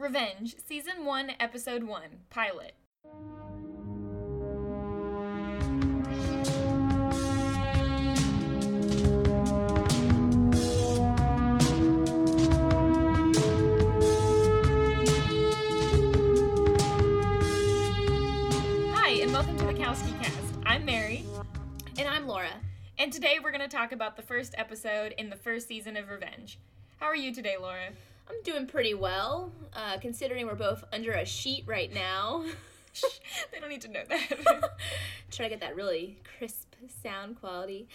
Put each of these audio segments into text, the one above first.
Revenge, Season 1, Episode 1, Pilot. Hi, and welcome to the Kowski Cast. I'm Mary, And I'm Laura. and today we're going to talk about the first episode in the first season of Revenge. How are you today, Laura? I'm doing pretty well, uh, considering we're both under a sheet right now. they don't need to know that. Try to get that really crisp sound quality.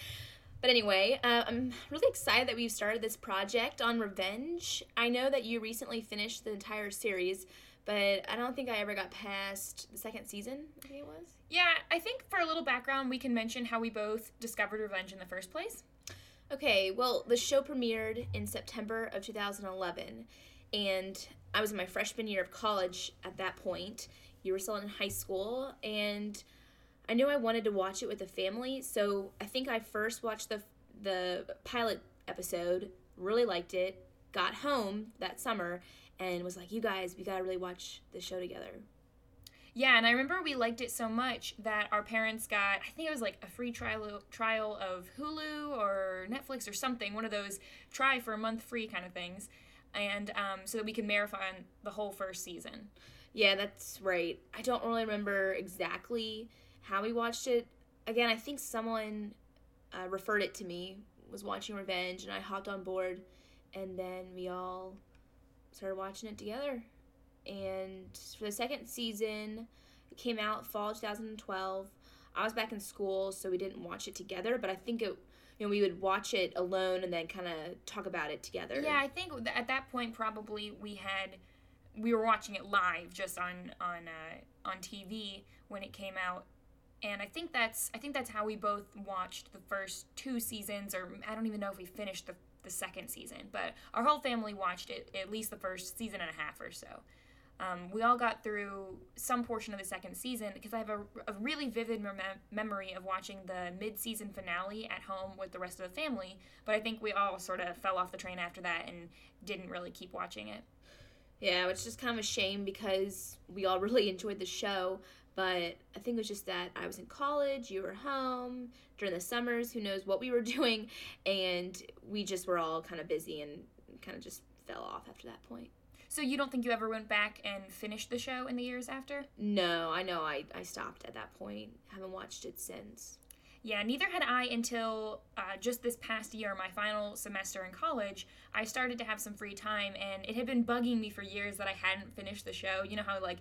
But anyway, uh, I'm really excited that we've started this project on revenge. I know that you recently finished the entire series, but I don't think I ever got past the second season, I think it was. yeah, I think for a little background, we can mention how we both discovered Revenge in the first place. Okay, well, the show premiered in September of 2011, and I was in my freshman year of college at that point. You were still in high school, and I knew I wanted to watch it with a family, so I think I first watched the the pilot episode, really liked it, got home that summer, and was like, "You guys, we gotta really watch the show together." Yeah, and I remember we liked it so much that our parents got, I think it was like a free trial trial of Hulu or Netflix or something, one of those try for a month free kind of things, and um, so that we could marathon the whole first season. Yeah, that's right. I don't really remember exactly how we watched it. Again, I think someone uh, referred it to me, was watching Revenge, and I hopped on board, and then we all started watching it together. And for the second season, it came out fall 2012. I was back in school, so we didn't watch it together, but I think it, you know, we would watch it alone and then kind of talk about it together. Yeah, I think at that point probably we had we were watching it live just on on uh, on TV when it came out. And I think that's I think that's how we both watched the first two seasons or I don't even know if we finished the the second season, but our whole family watched it at least the first season and a half or so. Um, we all got through some portion of the second season because I have a, a really vivid mem- memory of watching the mid season finale at home with the rest of the family, but I think we all sort of fell off the train after that and didn't really keep watching it. Yeah, which is just kind of a shame because we all really enjoyed the show. But I think it was just that I was in college, you were home during the summers, who knows what we were doing, and we just were all kind of busy and kind of just fell off after that point. So you don't think you ever went back and finished the show in the years after? No, I know I, I stopped at that point. Haven't watched it since. Yeah, neither had I until uh, just this past year, my final semester in college. I started to have some free time, and it had been bugging me for years that I hadn't finished the show. You know how like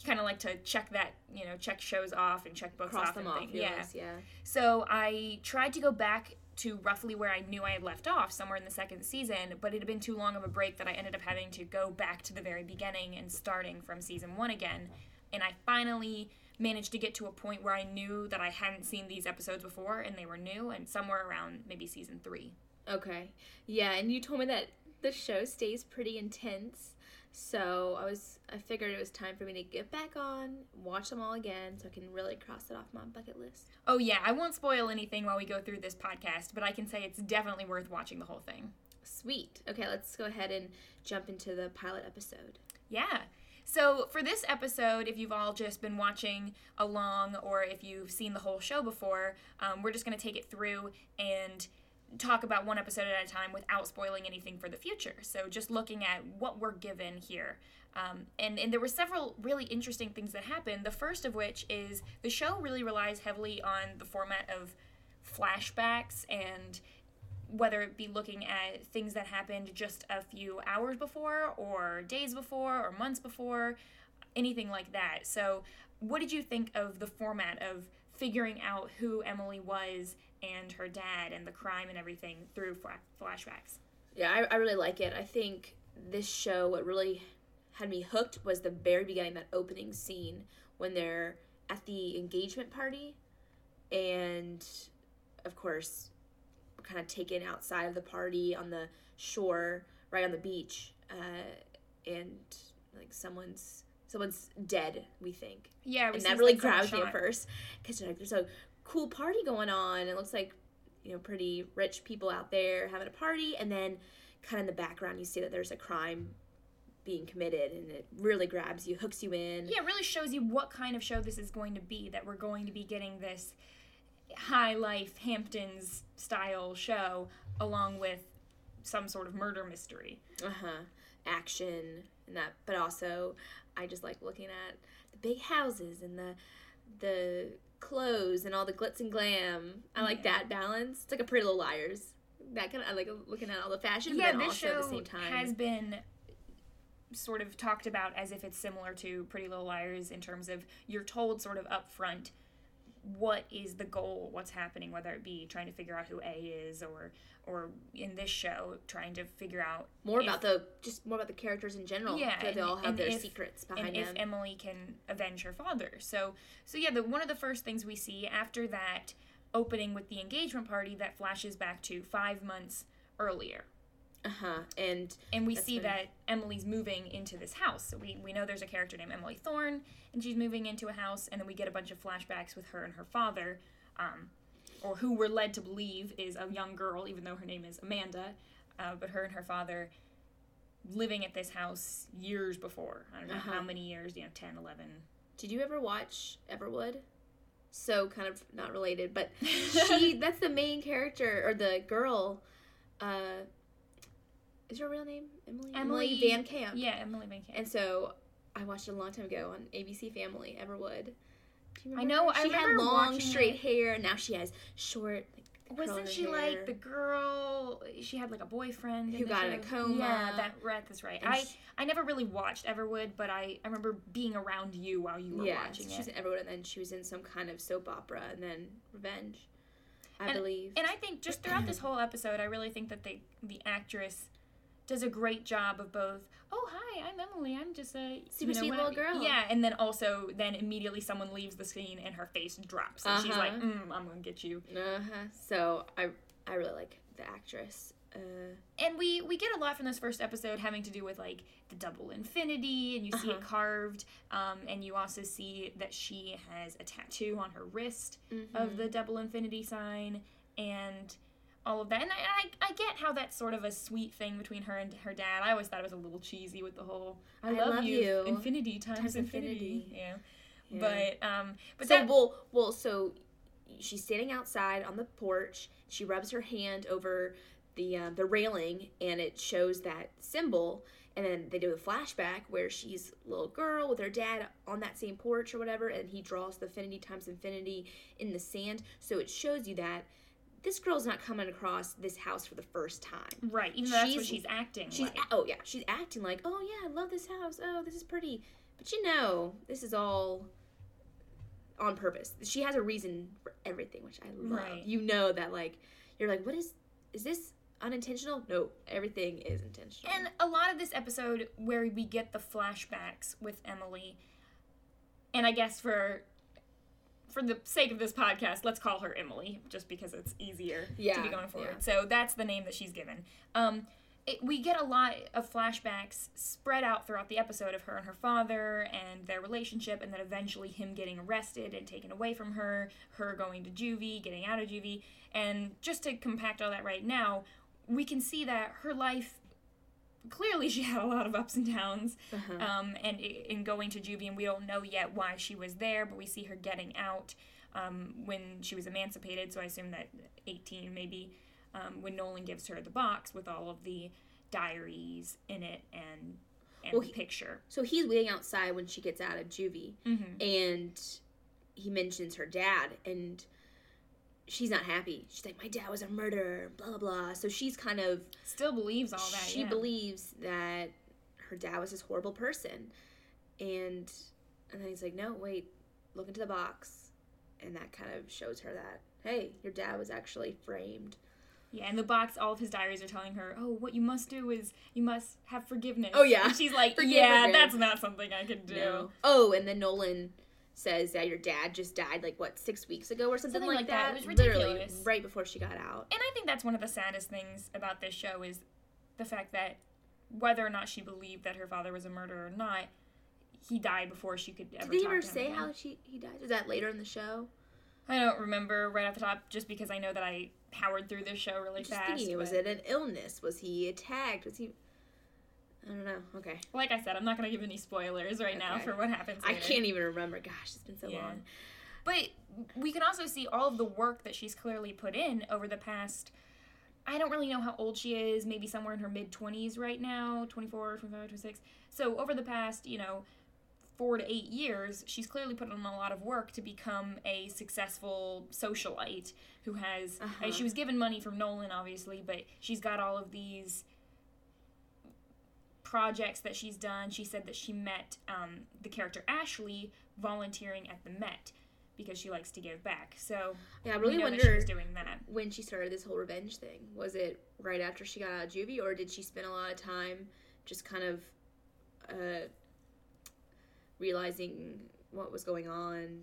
you kind of like to check that, you know, check shows off and check books Cross off them and off, things. Yeah. yeah. So I tried to go back to roughly where I knew I had left off, somewhere in the second season, but it had been too long of a break that I ended up having to go back to the very beginning and starting from season one again. And I finally managed to get to a point where I knew that I hadn't seen these episodes before and they were new, and somewhere around maybe season three. Okay. Yeah, and you told me that the show stays pretty intense. So I was I figured it was time for me to get back on, watch them all again so I can really cross it off my bucket list. Oh, yeah, I won't spoil anything while we go through this podcast, but I can say it's definitely worth watching the whole thing. Sweet. Okay, let's go ahead and jump into the pilot episode. Yeah. So, for this episode, if you've all just been watching along or if you've seen the whole show before, um, we're just going to take it through and talk about one episode at a time without spoiling anything for the future. So, just looking at what we're given here. Um, and, and there were several really interesting things that happened. The first of which is the show really relies heavily on the format of flashbacks and whether it be looking at things that happened just a few hours before or days before or months before anything like that so what did you think of the format of figuring out who emily was and her dad and the crime and everything through flashbacks Yeah, I, I really like it. I think this show, what really had me hooked was the very beginning, that opening scene when they're at the engagement party. And of course, kind of taken outside of the party on the shore, right on the beach. Uh, and like someone's someone's dead, we think. yeah we and that really grabs me at first because like, there's a cool party going on. It looks like you know pretty rich people out there having a party, and then kind of in the background you see that there's a crime being committed, and it really grabs you, hooks you in. Yeah, it really shows you what kind of show this is going to be. That we're going to be getting this high life Hamptons style show along with some sort of murder mystery. Uh huh. Action and that, but also I just like looking at the big houses and the the clothes and all the glitz and glam. I like Yeah. that balance. It's like a Pretty Little Liars. That kind of I like looking at all the fashion, yeah, this also show at the same time. has been sort of talked about as if it's similar to Pretty Little Liars in terms of you're told sort of upfront what is the goal, what's happening, whether it be trying to figure out who A is or or in this show trying to figure out more if- about the just more about the characters in general. Yeah, so they all have their if- secrets and behind if. Emily can avenge her father. So so yeah, the one of the first things we see after that opening with the engagement party that flashes back to 5 months earlier. Uh huh. And and we see when- that Emily's moving into this house. So we, we know there's a character named Emily Thorne, and she's moving into a house, and then we get a bunch of flashbacks with her and her father, um, or who we're led to believe is a young girl, even though her name is Amanda, uh, but her and her father living at this house years before. I don't know Uh-huh. how many years, you know, 10, 11. did you ever watch Everwood? So kind of not related, but she that's the main character or the girl. Uh, is your real name Emily? Emily- VanCamp. Yeah, Emily VanCamp. And so I watched it a long time ago on ABC Family, Everwood. Do you I know- her? I She had long, straight it. hair, and now she has short. Like, Wasn't she hair. like the girl? She had like a boyfriend Who got in a coma. Yeah, that right. That's right. And I she- I never really watched Everwood, but I I remember being around you while you were yeah, watching she's it. in Everwood, and then she was in some kind of soap opera, and then Revenge, I And- believe. And I think just throughout this whole episode, I really think that they the actress does a great job of both. Oh hi, I'm Emily. I'm just a Super you know, sweet little girl. Yeah, and then also then immediately someone leaves the scene and her face drops, and she's like, Uh-huh. mm, "I'm gonna get you." Uh huh. So I I really like the actress. Uh, and we we get a lot from this first episode having to do with like the double infinity and you see it Uh-huh. carved um, and you also see that she has a tattoo on her wrist mhm. of the double infinity sign and all of that and I, I, I get how that's sort of a sweet thing between her and her dad i always thought it was a little cheesy with the whole i, I love, love you, you infinity times, times infinity. infinity. yeah Yeah. but um but so that well, well, so she's standing outside on the porch. She rubs her hand over the um, the railing, and it shows that symbol. And then they do a flashback where she's a little girl with her dad on that same porch or whatever, and he draws the infinity times infinity in the sand. So it shows you that this girl's not coming across this house for the first time. right even though that's what she's- she's acting She's like. a- oh yeah, she's acting like, oh yeah, I love this house. Oh, this is pretty. But you know, this is all on purpose. She has a reason for everything, which I love. Right. You know that like you're like, what is is this unintentional? No, everything is intentional. And a lot of this episode where we get the flashbacks with Emily, and I guess for for the sake of this podcast, let's call her Emily, just because it's easier to be going forward. yeah. So that's the name that she's given. Um, it, we get a lot of flashbacks spread out throughout the episode of her and her father and their relationship, and then eventually him getting arrested and taken away from her, her going to juvie, getting out of juvie. And just to compact all that right now, we can see that her life clearly she had a lot of ups and downs Uh-huh. um, and in going to juvie and we don't know yet why she was there but we see her getting out um, when she was emancipated so i assume that 18 maybe um, when nolan gives her the box with all of the diaries in it and and Well, the he- picture so he's waiting outside when she gets out of juvie, mm-hmm. and he mentions her dad, and she's not happy. She's like, my dad was a murderer, blah blah blah. So she's kind of still believes all that she yeah. believes that her dad was this horrible person and and then he's like no wait look into the box and that kind of shows her that hey your dad was actually framed yeah in the box all of his diaries are telling her oh what you must do is you must have forgiveness Oh, yeah. and she's like Forgive, yeah that's not something i could do no. oh and then nolan says that your dad just died like what six weeks ago or something, Something like, like that. that, It was literally ridiculous. right before she got out And I think that's one of the saddest things about this show is the fact that whether or not she believed that her father was a murderer or not, he died before she could ever. did they ever say again. how she he died was that later in the show I don't remember right off the top, just because I know that I powered through this show really just fast. thinking was it an illness was he attacked was he I don't know. Okay. Like I said, I'm not going to give any spoilers right now for what happens. I can't even remember. Gosh, it's been so Yeah. long. But we can also see all of the work that she's clearly put in over the past. I don't really know how old she is, maybe somewhere in her mid 20s right now 24, 25, 26. So, over the past, you know, four to eight years, she's clearly put in a lot of work to become a successful socialite who has. Uh-huh. and she was given money from Nolan, obviously, but she's got all of these projects that she's done. She said that she met um, the character Ashley volunteering at the Met because she likes to give back. So Yeah, I really she wonder was doing that. when she started this whole revenge thing. Was it right after she got out of juvie, or did she spend a lot of time just kind of uh, realizing what was going on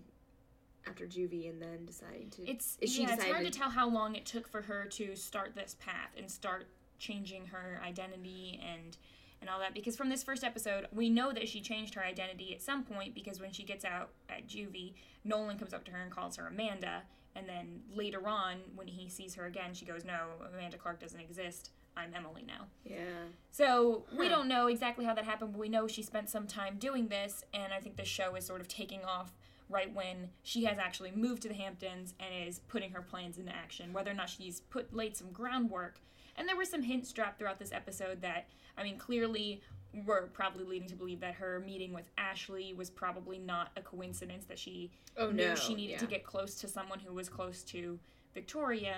after juvie, and then deciding to? It's she yeah, it's hard to tell how long it took for her to start this path and start changing her identity and and all that because from this first episode we know that she changed her identity at some point because when she gets out at juvie Nolan comes up to her and calls her Amanda and then later on when he sees her again she goes no Amanda Clarke doesn't exist I'm Emily now yeah. so we don't know exactly how that happened, but we know she spent some time doing this, and I think the show is sort of taking off right when she has actually moved to the Hamptons and is putting her plans into action. Whether or not she's put laid some groundwork, and there were some hints dropped throughout this episode that I mean clearly we're probably leading to believe that her meeting with Ashley was probably not a coincidence that she Oh knew no. she needed to get close to someone who was close to Victoria,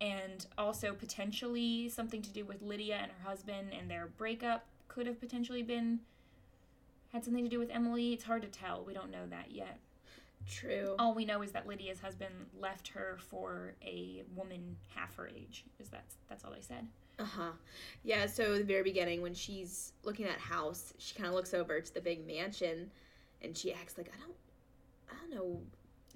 and also potentially something to do with Lydia and her husband and their breakup could have potentially been had something to do with Emily. It's hard to tell. We don't know that yet. True. All we know is that Lydia's husband left her for a woman half her age. Is that that's all they said. Uh huh. Yeah. So the very beginning, when she's looking at house, she kind of looks over to the big mansion, and she acts like I don't, I don't know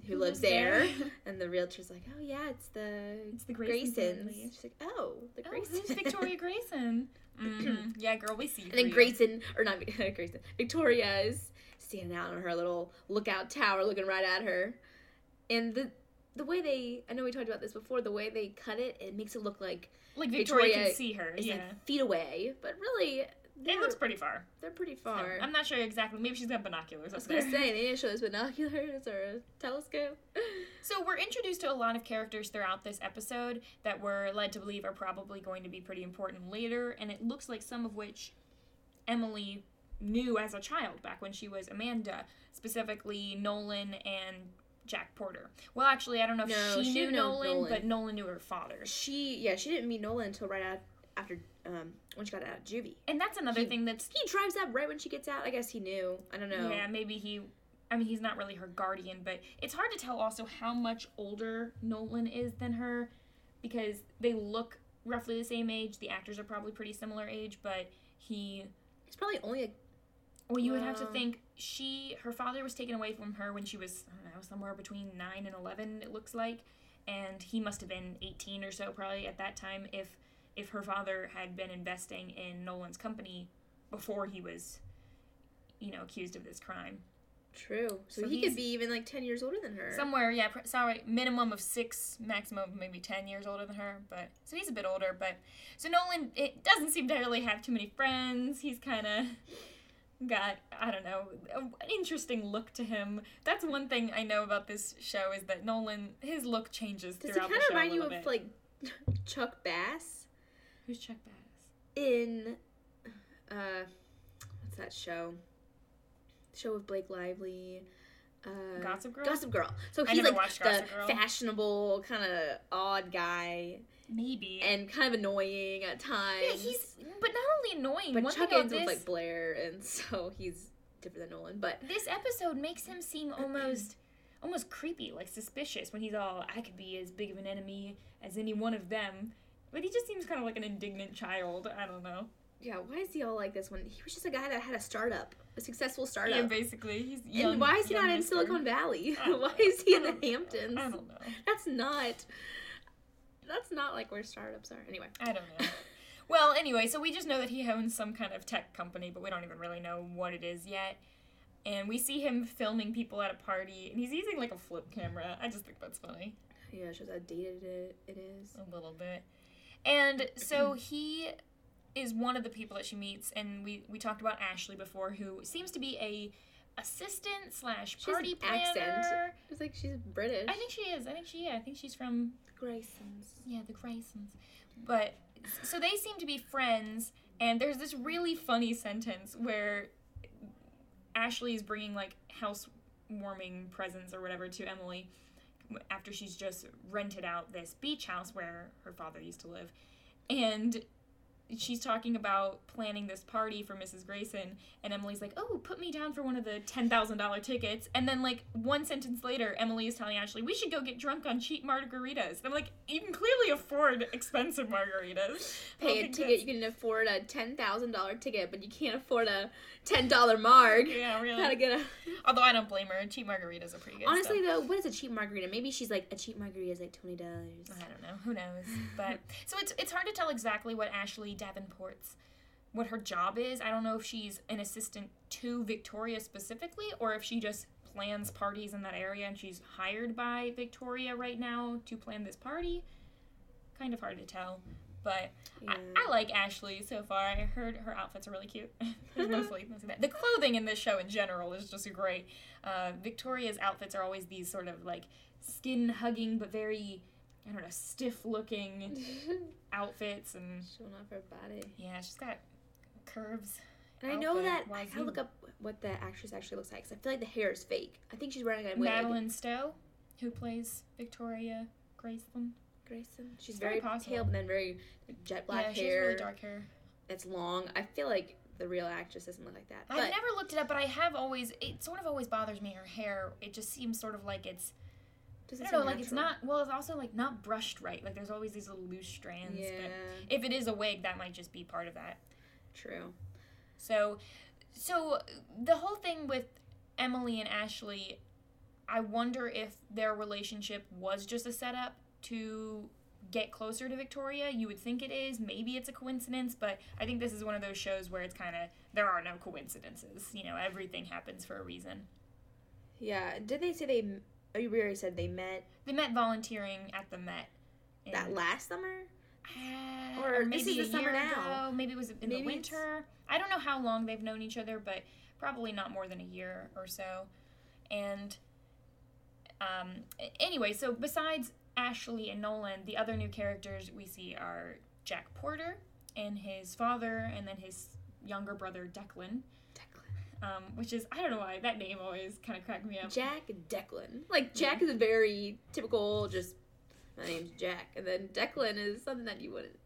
who, Who lives lives there. there? and the realtor's like, oh yeah, it's the It's the Grayson Graysons. family. She's like, oh, the Oh, who's Victoria Grayson? Mhm. Yeah, girl, we see. you and then. Grayson, or not Grayson, Victoria is standing out on her little lookout tower, looking right at her, and the the way they, I know we talked about this before, the way they cut it, it makes it look like like Victoria, Victoria can see her. it's Yeah, like feet away, but really, it looks pretty far. they're pretty far. I'm not sure exactly. Maybe she's got binoculars I was gonna there. say they didn't show us binoculars or a telescope. So we're introduced to a lot of characters throughout this episode that we're led to believe are probably going to be pretty important later, and it looks like some of which Emily knew as a child back when she was Amanda, specifically Nolan and Jack Porter. Well, actually, I don't know if No, she, she knew Nolan, Nolan. but Nolan knew her father. She yeah, she didn't meet Nolan until right out after um when she got out of juvie. And that's another He- thing that's He drives up right when she gets out. I guess he knew. I don't know. Yeah, maybe he. I mean, he's not really her guardian, but it's hard to tell also how much older Nolan is than her because they look roughly the same age. The actors are probably pretty similar age, but he. He's probably only a Well, you would have to think she. Her father was taken away from her when she was, I don't know, somewhere between 9 and 11, it looks like. And he must have been 18 or so probably at that time if if her father had been investing in Nolan's company before he was, you know, accused of this crime. true. So, So he could be even like ten years older than her. Somewhere, yeah, pr- sorry, minimum of six, maximum maybe 10 years older than her, but so he's a bit older, but so Nolan it doesn't seem to really have too many friends. He's kind of got, I don't know, an interesting look to him. That's one thing I know about this show is that Nolan, his look changes Does he throughout kind the of show a remind you of bit. like Chuck Bass Who's Chuck Bass? in uh what's that show? Show with Blake Lively. Uh, Gossip Girl? Gossip Girl. So he's like the fashionable, kind of odd guy, Maybe. and kind of annoying at times. yeah, he's, but not only annoying, But one Chuck ends with like Blair, and so he's different than Nolan. But this episode makes him seem almost almost creepy, like suspicious when he's all I could be as big of an enemy as any one of them. But he just seems kind of like an indignant child. I don't know. yeah, why is he all like this? When he was just a guy that had a startup, a successful Yeah, startup. basically, he's young. and why is he not in. Silicon Valley? Why is he in the Hamptons? I don't know. That's not. That's not like where startups are. Anyway. I don't know. well, anyway, so we just know that he owns some kind of tech company, but we don't even really know what it is yet. And we see him filming people at a party, and he's using like a flip camera. I just think that's funny. Yeah, shows how dated it, it is. a little bit. And so he is one of the people that she meets, and we we talked about Ashley before, who seems to be a assistant slash party an planner. accent. It's like she's British. I think she is. I think she. Yeah, I think she's from Graysons. yeah the Graysons. But so they seem to be friends, and there's this really funny sentence where Ashley is bringing like housewarming presents or whatever to Emily after she's just rented out this beach house where her father used to live, and she's talking about planning this party for Mrs. Grayson, and Emily's like, "Oh, put me down for one of the ten thousand dollar tickets." And then, like one sentence later, Emily is telling Ashley, "We should go get drunk on cheap margaritas." And I'm like, "You can clearly afford expensive margaritas. Pay a ticket. You can afford a ten thousand dollar ticket, but you can't afford a ten dollar marg. Yeah, really. Gotta get a. Although I don't blame her. Cheap margaritas are pretty good. Honestly, so. though, what is a cheap margarita? Maybe she's like a cheap margarita is like twenty dollars. I don't know. Who knows? But so it's it's hard to tell exactly what Ashley Davenport's what her job is. I don't know if she's an assistant to Victoria specifically or if she just plans parties in that area and she's hired by Victoria right now to plan this party. Kind of hard to tell. But Yeah. I, I like Ashley so far. I heard her outfits are really cute. mostly, mostly that. The clothing in this show in general is just great. Uh, Victoria's outfits are always these sort of like skin hugging but very I don't know stiff looking outfits and Showing off her body. yeah, she's got curves. And I know that I gotta look up what the actress actually looks like because I feel like the hair is fake. I think she's wearing a wig. Madeleine Stowe, who plays Victoria Grayson. Grayson. She's It's very very, pale, but then very jet black yeah, she has hair. really dark hair. That's long. I feel like the real actress doesn't look like that. I've never looked it up, but I have always. It sort of always bothers me. Her hair. It just seems sort of like it's. I doesn't don't know. Like it's not. Well, it's also like not brushed right. Like there's always these little loose strands. Yeah, But if it is a wig, that might just be part of that. true. So, so the whole thing with Emily and Ashley, I wonder if their relationship was just a setup to get closer to Victoria. You would think it is. Maybe it's a coincidence, but I think this is one of those shows where it's kind of there are no coincidences. You know, everything happens for a reason. Yeah. Did they say they? Oh, you already said they met They met volunteering at the Met. in- that last summer. Uh, Or this maybe is a the summer year now. ago. Maybe it was in Maybe the it's- winter. I don't know how long they've known each other, but probably not more than a year or so. And um, a- anyway, so besides Ashley and Nolan, the other new characters we see are Jack Porter and his father, and then his younger brother Declan. Um, which is I don't know why that name always kind of cracked me up. Jack Declan. Like Jack is a very typical. Just my name's Jack, and then Declan is something that you wouldn't.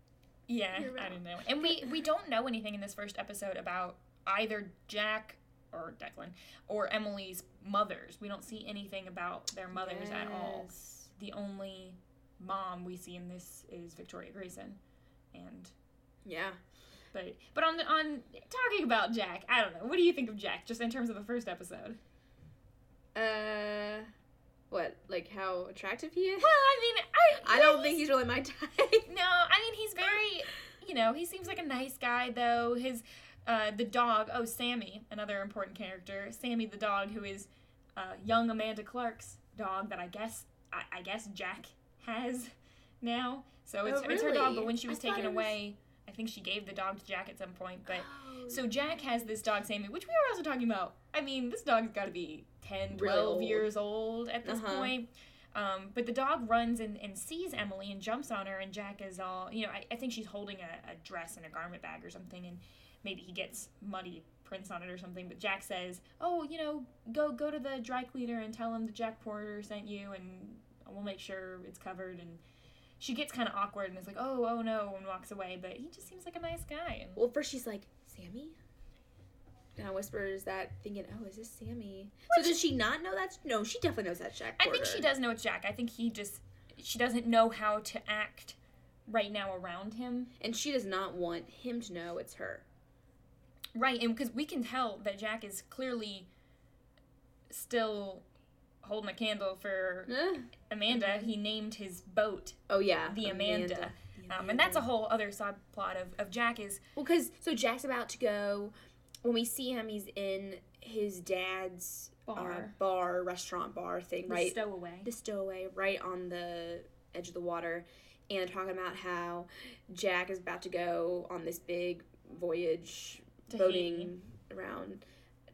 Yeah, I don't know. And we we don't know anything in this first episode about either Jack or Declan or Emily's mothers. We don't see anything about their mothers at all. The only mom we see in this is Victoria Grayson. And Yeah. But but on on talking about Jack, I don't know. What do you think of Jack just in terms of the first episode? Uh, what? Like how attractive he is? Well, I mean, I I don't think he's really my type. No, I mean he's very, you know, he seems like a nice guy though. His, uh, the dog. Oh, Sammy, another important character. Sammy the dog, who is, uh, young Amanda Clarke's dog that I guess I, I guess Jack has now. So it's Oh, it's her dog, but when she was I taken was- away, I think she gave the dog to Jack at some point. But Oh, so Jack has this dog Sammy, which we were also talking about. I mean, this dog's got to be 10, 12 old. years old at this Uh-huh. point. Um, but the dog runs and, and sees Emily and jumps on her, and Jack is all, you know, I, I think she's holding a, a dress and a garment bag or something, and maybe he gets muddy prints on it or something. But Jack says, "Oh, you know, go go to the dry cleaner and tell him that Jack Porter sent you, and we'll make sure it's covered." And she gets kind of awkward and is like, "Oh, oh no," and walks away. But he just seems like a nice guy. Well, first she's like, Sammy? And I whispers that, thinking, oh, is this Sammy? Which- so does she not know that? No, she definitely knows that's Jack I think she does know it's Jack. I think he just she doesn't know how to act right now around him. And she does not want him to know it's her. Right, and because we can tell that Jack is clearly still holding a candle for Eh. Amanda. He named his boat Oh, yeah. the Amanda. The Um, and that's a whole other subplot of, of Jack is Well, because so Jack's about to go. When we see him, he's in his dad's uh, Bar. bar, restaurant bar thing, the right? stowaway. the stowaway, right on the edge of the water. and talking about how Jack is about to go on this big voyage To boating Haiti. around.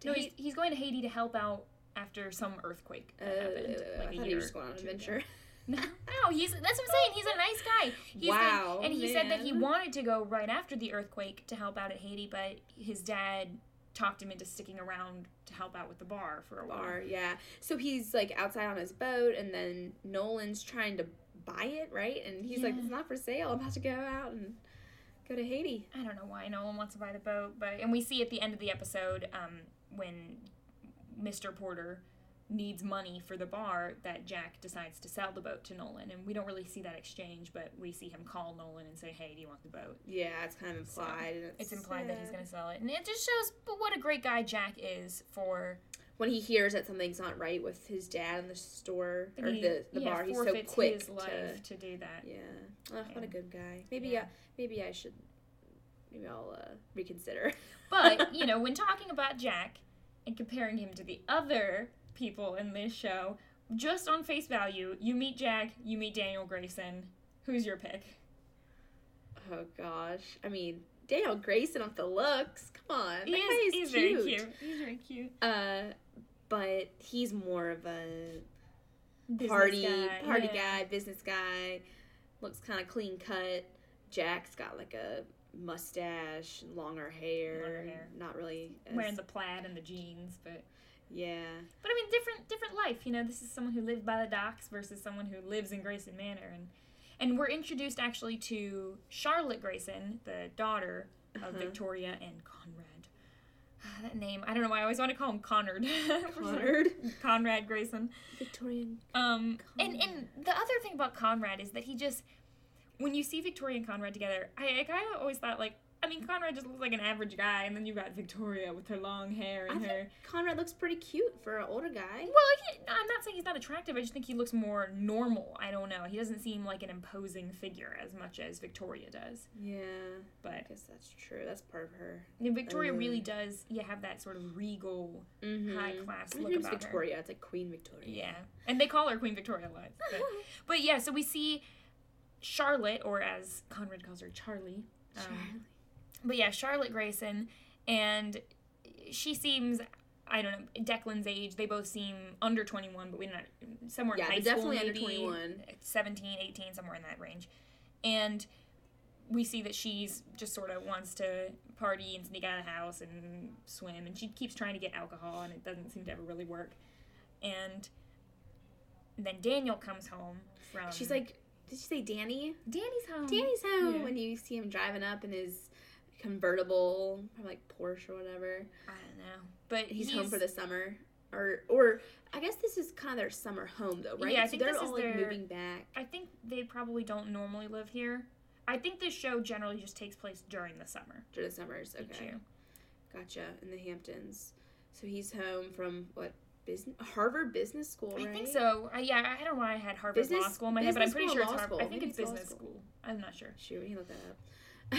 No, to he's, he's going to Haiti to help out after some earthquake Uh, happened. Like a thought he year just going on an adventure. No, no, he's that's what I'm saying. He's a nice guy. He's Wow, the, and he said that he wanted to go right after the earthquake to help out at Haiti, but his dad talked him into sticking around to help out with the bar for a while. Bar, yeah. So he's like outside on his boat, and then Nolan's trying to buy it, right? And he's like, "It's not for sale. I'm about to go out and go to Haiti." I don't know why Nolan wants to buy the boat, but and we see at the end of the episode um, when Mr. Porter needs money for the bar that Jack decides to sell the boat to Nolan, and we don't really see that exchange, but we see him call Nolan and say, "Hey, do you want the boat?" Yeah, it's kind of implied. and It's implied that he's uh, going to sell it, and it just shows but what a great guy Jack is for when he hears that something's not right with his dad in the store or he, the, the yeah, bar. He's so quick his to life to, do that. yeah. Oh, what a good guy. Maybe Yeah. yeah. maybe I should. Maybe I'll uh, reconsider. But, you know, when talking about Jack and comparing him to the other people in this show, just on face value, you meet Jack, you meet Daniel Grayson. Who's your pick? oh gosh, I mean Daniel Grayson off the looks. Come on, that He is he's cute. very cute. He's very cute. Uh, but he's more of a Business party guy, party yeah. guy, business guy. Looks kind of clean cut. Jack's got like a mustache, longer hair. Longer hair. Not really Wearing the plaid and the jeans, but yeah. but I mean different different life, you know. This is someone who lived by the docks versus someone who lives in Grayson Manor and and we're introduced actually to Charlotte Grayson, the daughter of Uh-huh. Victoria and Conrad. that name, I don't know why I always want to call him Conrad. Conrad? Conrad Grayson. Victorian. Um, and Conrad. and the other thing about Conrad is that he just, when you see Victoria and Conrad together, I, I always thought like, I mean, Conrad just looks like an average guy, and then you got Victoria with her long hair I and think her. Conrad looks pretty cute for an older guy. Well, he, I'm not saying he's not attractive. I just think he looks more normal. I don't know. He doesn't seem like an imposing figure as much as Victoria does. Yeah, but I guess that's true. That's part of her. know, Victoria Uh. really does. You have that sort of regal, Mm-hmm. high class look name's about her. Victoria. It's like Queen Victoria. Yeah, and they call her Queen Victoria a lot. But, but yeah, so we see Charlotte, or as Conrad calls her, Charlie. Um, Charlie. But yeah, Charlotte Grayson, and she seems. I don't know Declan's age. They both seem under 21, but we're not somewhere Yeah, in high school, definitely under 21. 17, 18, somewhere in that range. And we see that she's just sort of wants to party and sneak out of the house and swim, and she keeps trying to get alcohol, and it doesn't seem to ever really work. And then Daniel comes home from. She's like, did she say Danny? Danny's home. Danny's home Yeah. when you see him driving up in his convertible, like Porsche or whatever. I don't know, but He's, home for the summer, or or I guess this is kind of their summer home though, right? Yeah, I So think they're this is all like their- moving back. I think they probably don't normally live here. I think this show generally just takes place during the summer during the summers. Okay, gotcha. In the Hamptons, so he's home from what business Harvard Business School, right? I think so. Uh, yeah, I don't know why I had Harvard Law Business- School in my head, but I'm pretty sure it's law Harvard. I think Maybe it's it's business school. school. I'm not sure. Shoot, he looked that up.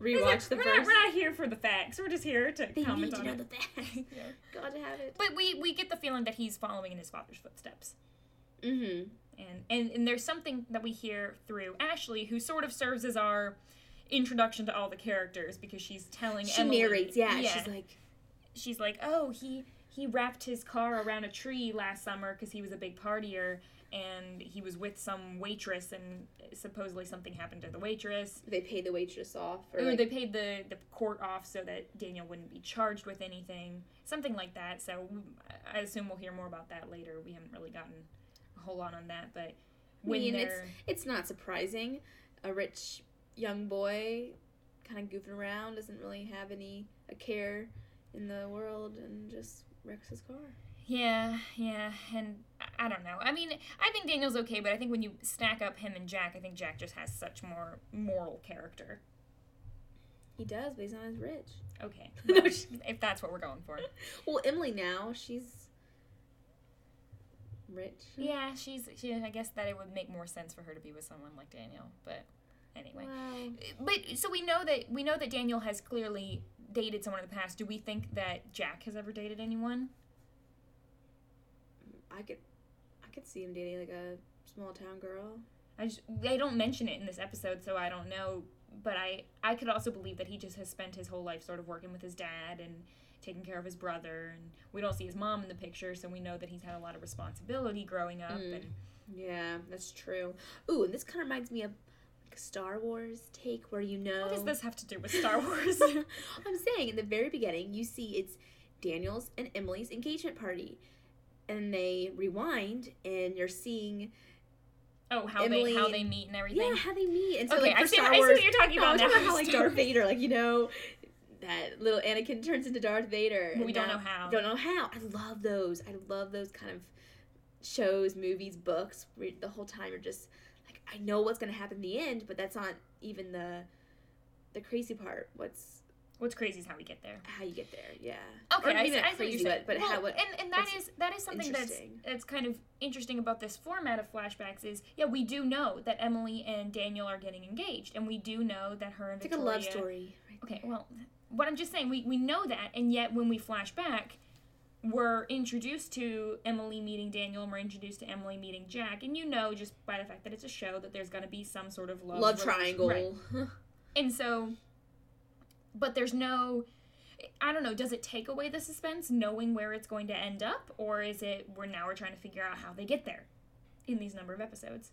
Rewatch the we're first. Not, we're not here for the facts. We're just here to They comment need to on know it. the facts. Yeah. To have it. But we we get the feeling that he's following in his father's footsteps. Mm-hmm. And, and and there's something that we hear through Ashley, who sort of serves as our introduction to all the characters because she's telling She Emily, narrates. Yeah, she's like, she's like, oh, he he wrapped his car around a tree last summer because he was a big partier, and he was with some waitress, and supposedly something happened to the waitress. they paid the waitress off, or, Or like, they paid the, the court off so that Daniel wouldn't be charged with anything, something like that. So I assume we'll hear more about that later. We haven't really gotten a whole lot on that, but when mean, they're it's not surprising. A rich young boy, kind of goofing around, doesn't really have any a care in the world, and just wrecks his car. Yeah, yeah, and I- don't know. I mean, I think Daniel's okay, but I think when you stack up him and Jack, I think Jack just has such more moral character. He does, but he's not as rich. Okay, No, if that's what we're going for. Well, Emily now she's rich. Yeah, she's. She, I guess that it would make more sense for her to be with someone like Daniel, but anyway. Wow. Uh, but so we know that we know that Daniel has clearly dated someone in the past. Do we think that Jack has ever dated anyone? I could, could see him dating like a small town girl. I just they don't mention it in this episode, so I don't know. But I I could also believe that he just has spent his whole life sort of working with his dad and taking care of his brother, and we don't see his mom in the picture, so we know that he's had a lot of responsibility growing up. Mm. And Yeah, that's true. Ooh, and this kind of reminds me of like a Star Wars take where you know. what does this have to do with Star Wars? I'm saying in the very beginning, you see it's Daniel's and Emily's engagement party. And they rewind, and you're seeing, oh, how Emily they how they meet and everything. yeah, how they meet. And so, okay, like, for I see. Star I see what you're talking about talking now. about how like Darth Vader, like you know, that little Anakin turns into Darth Vader. But we don't now- know how. Don't know how. I love those. I love those kind of shows, movies, books. Where the whole time you're just like, I know what's gonna happen in the end, but that's not even the the crazy part. What's What's crazy is how we get there. how you get there? Yeah. Okay, Or I see, I what crazy, but, but well, how it, and and that is that is something that's that's kind of interesting about this format of flashbacks is yeah we do know that Emily and Daniel are getting engaged and we do know that her and it's like a love story. Right okay well what I'm just saying we we know that and yet when we flash back we're introduced to Emily meeting Daniel and we're introduced to Emily meeting Jack and you know just by the fact that it's a show that there's going to be some sort of love love triangle. right. And so, but there's no, I don't know, does it take away the suspense knowing where it's going to end up? Or is it, we're now we're trying to figure out how they get there in these number of episodes?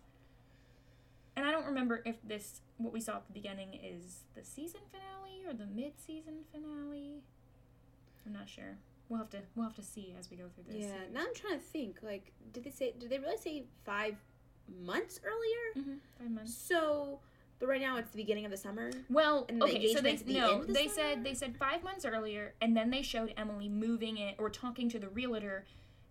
And I don't remember if this, what we saw at the beginning is the season finale or the mid season finale. I'm not sure. We'll have to, we'll have to see as we go through this. yeah. Now I'm trying to think. Like, did they say? Did they really say five months earlier? hmm Five months. So, but right now it's the beginning of the summer. Well, And the okay, so they the no, the they summer? said they said five months earlier, and then they showed Emily moving it or talking to the realtor,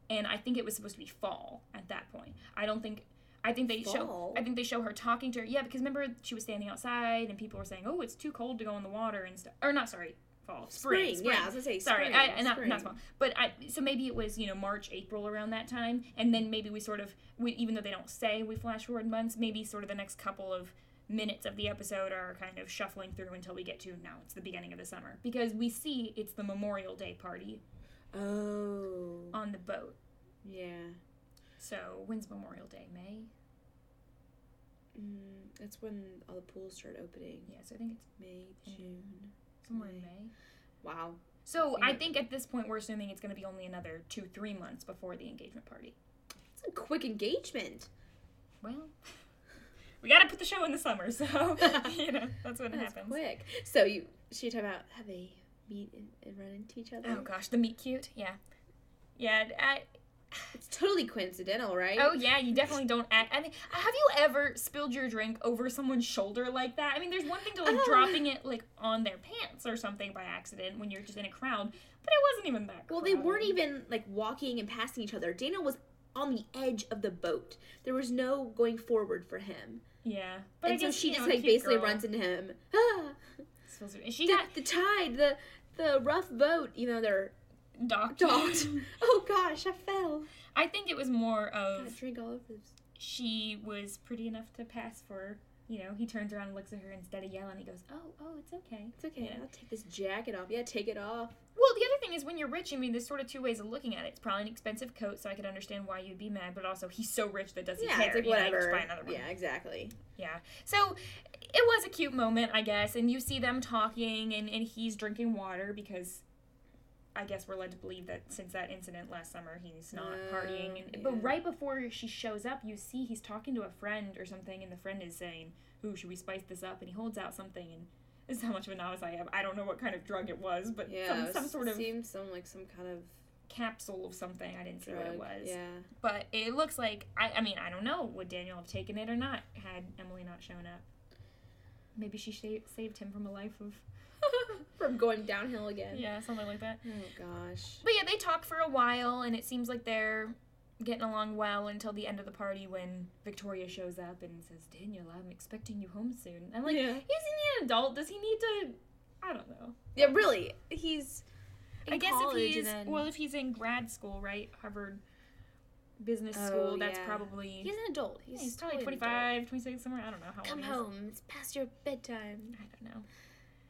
and I think it was supposed to be fall at that point. I don't think. I think they show. I think they show her talking to her. Yeah, because remember she was standing outside, and people were saying, "Oh, it's too cold to go in the water and stuff." Or not, sorry, fall, spring, Spring. Yeah, I was gonna say Sorry, spring. I, not spring. not fall, but I. So maybe it was you know March, April around that time, and then maybe we sort of we even though they don't say we flash forward months, maybe sort of the next couple of minutes of the episode are kind of shuffling through until we get to now it's the beginning of the summer because we see it's the Memorial Day party Oh. on the boat. Yeah. So when's Memorial Day? May. Mm, that's when all the pools start opening. Yeah, so I think it's May. June. somewhere in May. May. Wow. So I think at this point we're assuming it's going to be only another two three months before the engagement party. It's a quick engagement. Well, we got to put the show in the summer, so you know that's when it That's happens. quick. So you she talk about how they meet and, and run into each other. Oh gosh, the meet cute, yeah, yeah. I, It's totally coincidental, right? oh yeah, you definitely don't act. I mean, have you ever spilled your drink over someone's shoulder like that? I mean, there's one thing to like Oh. dropping it like on their pants or something by accident when you're just in a crowd, but it wasn't even that. Well, they weren't even like walking and passing each other. Daniel was on the edge of the boat. There was no going forward for him. Yeah, but and so she just know, like basically girl runs into him. Ah! She the, got the tide, the the rough boat. You know they're docked. docked. oh gosh, I fell. I think it was more of drink all over this. she was pretty enough to pass for. You know, he turns around and looks at her instead of yelling. He goes, "Oh, oh, it's okay." It's okay. Yeah. I'll take this jacket off. Yeah, take it off. Well, the other thing is when you're rich, I mean, there's sort of two ways of looking at it. It's probably an expensive coat, so I could understand why you'd be mad, but also he's so rich that doesn't yeah, care. it's like you know, just whatever. buy another one. Yeah, exactly. Yeah. So it was a cute moment, I guess, and you see them talking, and, and he's drinking water because I guess we're led to believe that since that incident last summer, he's not Oh, partying. And, yeah. But right before she shows up, you see he's talking to a friend or something, and the friend is saying, "Ooh, should we spice this up?" And he holds out something, and this is how much of a novice I am. I don't know what kind of drug it was, but Yeah, some, some sort of seems some like some kind of capsule of something. I didn't see drug. what it was. Yeah. But it looks like I, I mean I don't know would Daniel have taken it or not had Emily not shown up. Maybe she sa- saved him from a life of From going downhill again. yeah something like that. Oh gosh. But yeah, they talk for a while and it seems like they're getting along well until the end of the party when Victoria shows up and says, "Daniel, I'm expecting you home soon." I'm like, Yeah. isn't he an adult? Does he need to? I don't know. Yeah, really. He's. I guess if he's then, well, if he's in grad school, right, Harvard business Oh, school, that's yeah. probably he's an adult. Yeah, He's, he's probably totally an adult. 25, 26, somewhere. I don't know how Come old he is. home. It's past your bedtime. I don't know.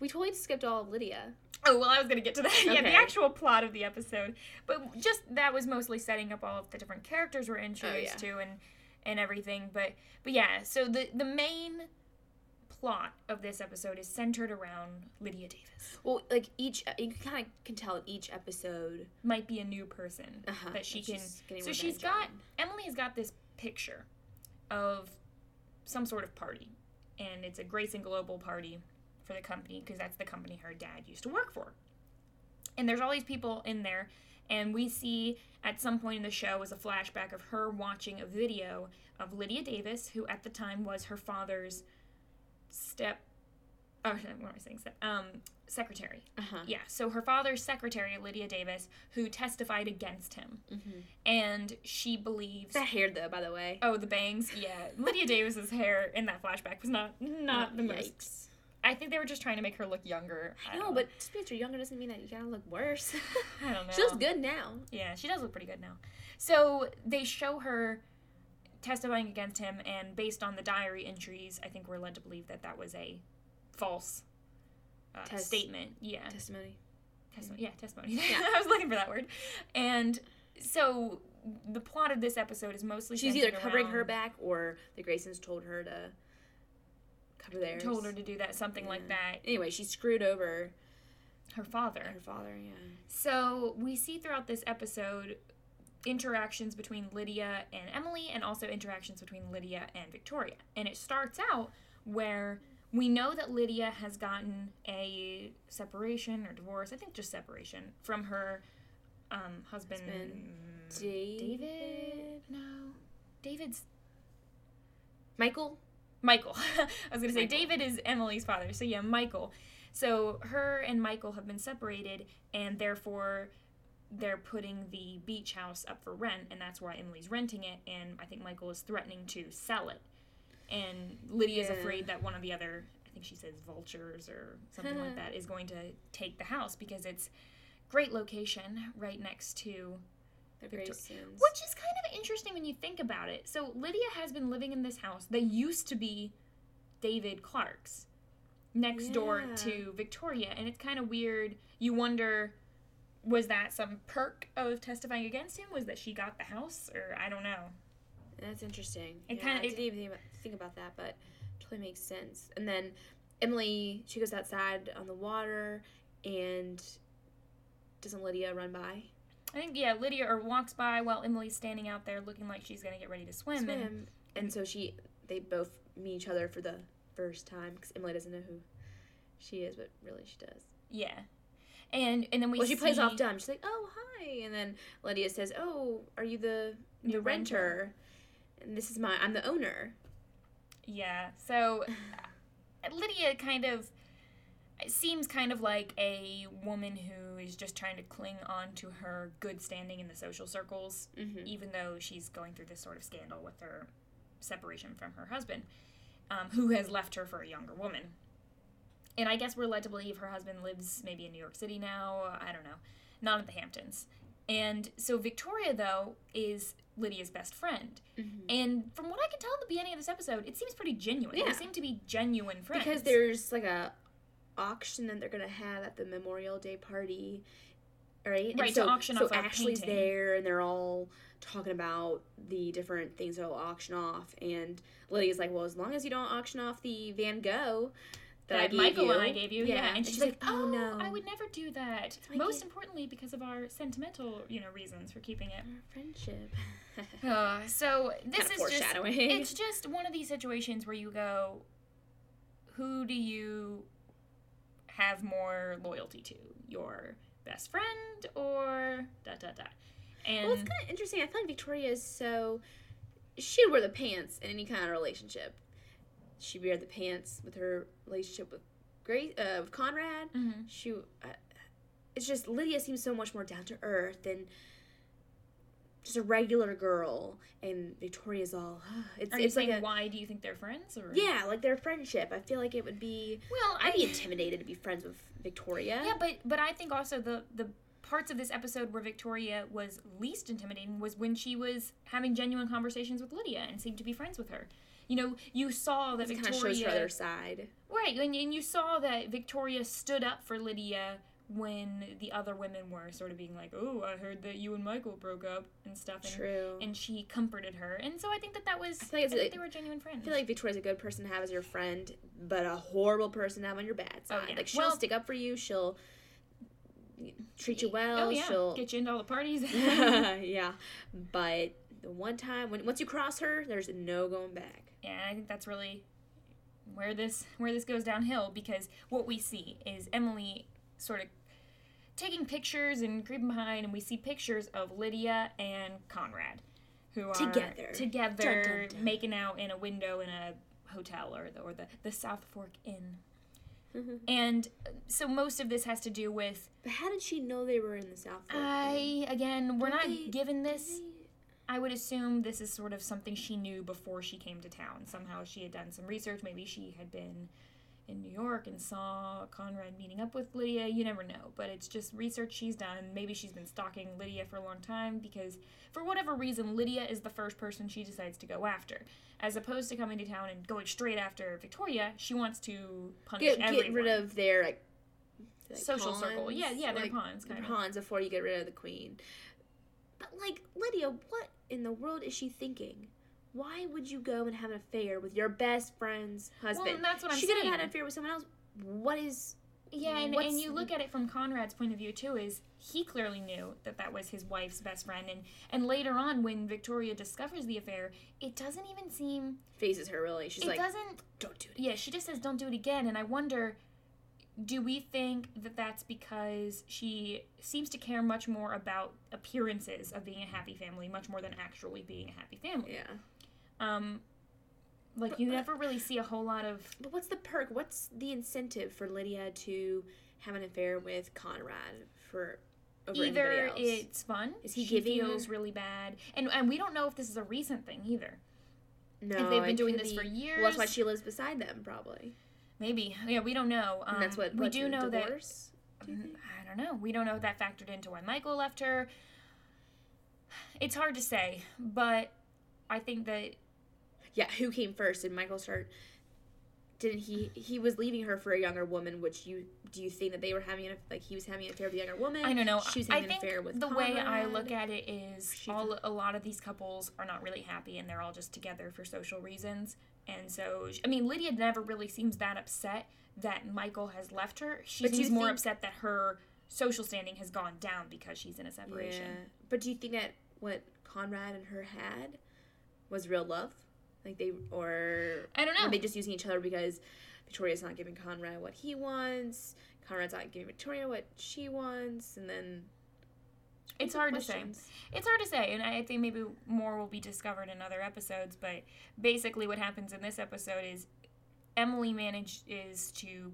We totally skipped all of Lydia. Oh, well, I was going to get to that. yeah, the actual plot of the episode. But just that was mostly setting up all of the different characters we're introduced Oh, yeah. to. And and everything. But but yeah, so the the main plot of this episode is centered around Lydia Davis. Well, like each, you kind of can tell each episode Might be a new person uh-huh, that she can. So she's got. Emily has got this picture of some sort of party, and it's a Grayson Global party for the company because that's the company her dad used to work for. And there's all these people in there, and we see at some point in the show is a flashback of her watching a video of Lydia Davis, who at the time was her father's step. Oh, what am I saying? Step. Um, secretary. Uh-huh. Yeah, so her father's secretary, Lydia Davis, who testified against him. Mm-hmm. And she believes. That hair, though, by the way. Oh, the bangs? Yeah. Lydia Davis's hair in that flashback was not not the most. I think they were just trying to make her look younger. I don't know, but just because you're younger doesn't mean that you gotta look worse. I don't know. She looks good now. Yeah, she does look pretty good now. So they show her testifying against him, and based on the diary entries, I think we're led to believe that that was a false uh, Tes- statement. Yeah. Testimony. Testimony. Yeah, testimony. Yeah. I was looking for that word. And so the plot of this episode is mostly She's either covering her back or the Graysons told her to cover theirs. told her to do that, something like that. Anyway, she screwed over Her father. her father, yeah. So we see throughout this episode interactions between Lydia and Emily, and also interactions between Lydia and Victoria. And it starts out where we know that Lydia has gotten a separation or divorce, I think just separation, from her um, husband. Husband. David? David? No. David's Michael? Michael. I was going to say Michael. David is Emily's father. So yeah, Michael. So her and Michael have been separated and therefore they're putting the beach house up for rent and that's why Emily's renting it and I think Michael is threatening to sell it. And Lydia's Yeah. afraid that one of the other I think she says vultures or something like that is going to take the house because it's great location right next to The Victor- Graysons. which is kind of interesting when you think about it. So Lydia has been living in this house that used to be David Clarke's next door to Victoria, and it's kind of weird. You wonder was that some perk of testifying against him? Was that she got the house, or I don't know. That's interesting. It yeah, kinda- I didn't even think about, think about that, but totally makes sense. And then Emily, she goes outside on the water, and doesn't Lydia run by? I think yeah, Lydia or walks by while Emily's standing out there looking like she's gonna get ready to swim. And Swim. And so she, they both meet each other for the first time because Emily doesn't know who she is, but really she does. yeah, and and then we well, she plays off dumb. She's like, "Oh, hi," and then Lydia says, "Oh, are you the the, The renter? renter. And this is my, I'm the owner." Yeah. So Lydia kind of seems kind of like a woman who is just trying to cling on to her good standing in the social circles, Mm-hmm. even though she's going through this sort of scandal with her separation from her husband, um, who has left her for a younger woman. And I guess we're led to believe her husband lives maybe in New York City now. I don't know. Not at the Hamptons. And so Victoria, though, is Lydia's best friend. Mm-hmm. And from what I can tell at the beginning of this episode, it seems pretty genuine. Yeah. They seem to be genuine friends. Because there's like a auction that they're gonna have at the Memorial Day party, right? And Right, to so, auction so off Ashley's painting. there, and they're all talking about the different things they'll auction off. And Lydia's like, "Well, as long as you don't auction off the Van Gogh that, I that gave Michael you, and I gave you, yeah. And she's, like, "Oh no, I would never do that." my Most gift. importantly, because of our sentimental, you know, reasons for keeping it. Our friendship." Uh, so this Kinda is just foreshadowing. it's just one of these situations where you go, who do you have more loyalty to, your best friend or da da da? And well, it's kind of interesting. I feel like Victoria is so. She'd wear the pants in any kind of relationship. She'd wear the pants with her relationship with Grace, uh, with Conrad. Mhm. She, uh, it's just Lydia seems so much more down to earth and just a regular girl, and Victoria's all. It's are you it's like a why do you think they're friends? Or yeah, like their friendship. I feel like it would be. well, I'd be intimidated to be friends with Victoria. Yeah, but but I think also the the parts of this episode where Victoria was least intimidating was when she was having genuine conversations with Lydia and seemed to be friends with her. You know, you saw that it kind Victoria of shows her other side. right, and, and you saw that Victoria stood up for Lydia when the other women were sort of being like, "Oh, I heard that you and Michael broke up and stuff." And, True. And she comforted her, and so I think that that was. I, it's think like- they were genuine friends. I feel like Victoria's a good person to have as your friend, but a horrible person to have on your bad oh, side. Oh, yeah. Like she'll Well- stick up for you. She'll treat you oh, well. oh yeah, She'll get you into all the parties. yeah, but the one time when once you cross her, there's no going back. Yeah, I think that's really where this where this goes downhill because what we see is Emily sort of taking pictures and creeping behind, and we see pictures of Lydia and Conrad, who are Together. together, Dun, dun, dun. making out in a window in a hotel or the or the, the South Fork Inn. Mhm. And uh, so most of this has to do with But how did she know they were in the South? Fork? I again we're Don't they- given this they- I would assume this is sort of something she knew before she came to town. Somehow she had done some research. Maybe she had been in New York and saw Conrad meeting up with Lydia. You never know. But it's just research she's done. Maybe she's been stalking Lydia for a long time because, for whatever reason, Lydia is the first person she decides to go after. As opposed to coming to town and going straight after Victoria, she wants to punish Get, everyone. get rid of their like, like Social circle. Yeah, yeah, they're like, pawns, kind of. pawns before you get rid of the queen. But like Lydia, what in the world is she thinking? Why would you go and have an affair with your best friend's husband? Well, that's what I'm she saying. could have had an affair with someone else. What is? Yeah, and, and you look at it from Conrad's point of view too. Is he clearly knew that that was his wife's best friend, and and later on when Victoria discovers the affair, it doesn't even seem. faces her really. She's it like, doesn't. don't do it. Yeah, she just says, "Don't do it again," and I wonder. Do we think that that's because she seems to care much more about appearances of being a happy family, much more than actually being a happy family? Yeah. Um, like But- you never really see a whole lot of But what's the perk? What's the incentive for Lydia to have an affair with Conrad for over either it's fun Is he she giving her- feels really bad and and we don't know if this is a recent thing either no, if they've been doing this be- for years. Well, that's why she lives beside them, probably. maybe yeah we don't know um, that's what. we do know divorce? that i don't know we don't know if that factored into why michael left her it's hard to say but i think that Yeah, who came first? Did Michael start? Didn't he? He was leaving her for a younger woman. Which you do you think that they were having an, like he was having an affair with a younger woman? i don't know She was i having think an affair with the way i look at it is She all a lot of these couples are not really happy and they're all just together for social reasons and so i mean lydia never really seems that upset that michael has left her she But seems more think- upset that her social standing has gone down because she's in a separation Yeah, but do you think that what Conrad and her had was real love? Like they or i don't know Are they just using each other because Victoria's not giving Conrad what he wants, Conrad's not giving Victoria what she wants, and then it's hard to say. It's hard to say, and I think maybe more will be discovered in other episodes. But basically, what happens in this episode is Emily manages to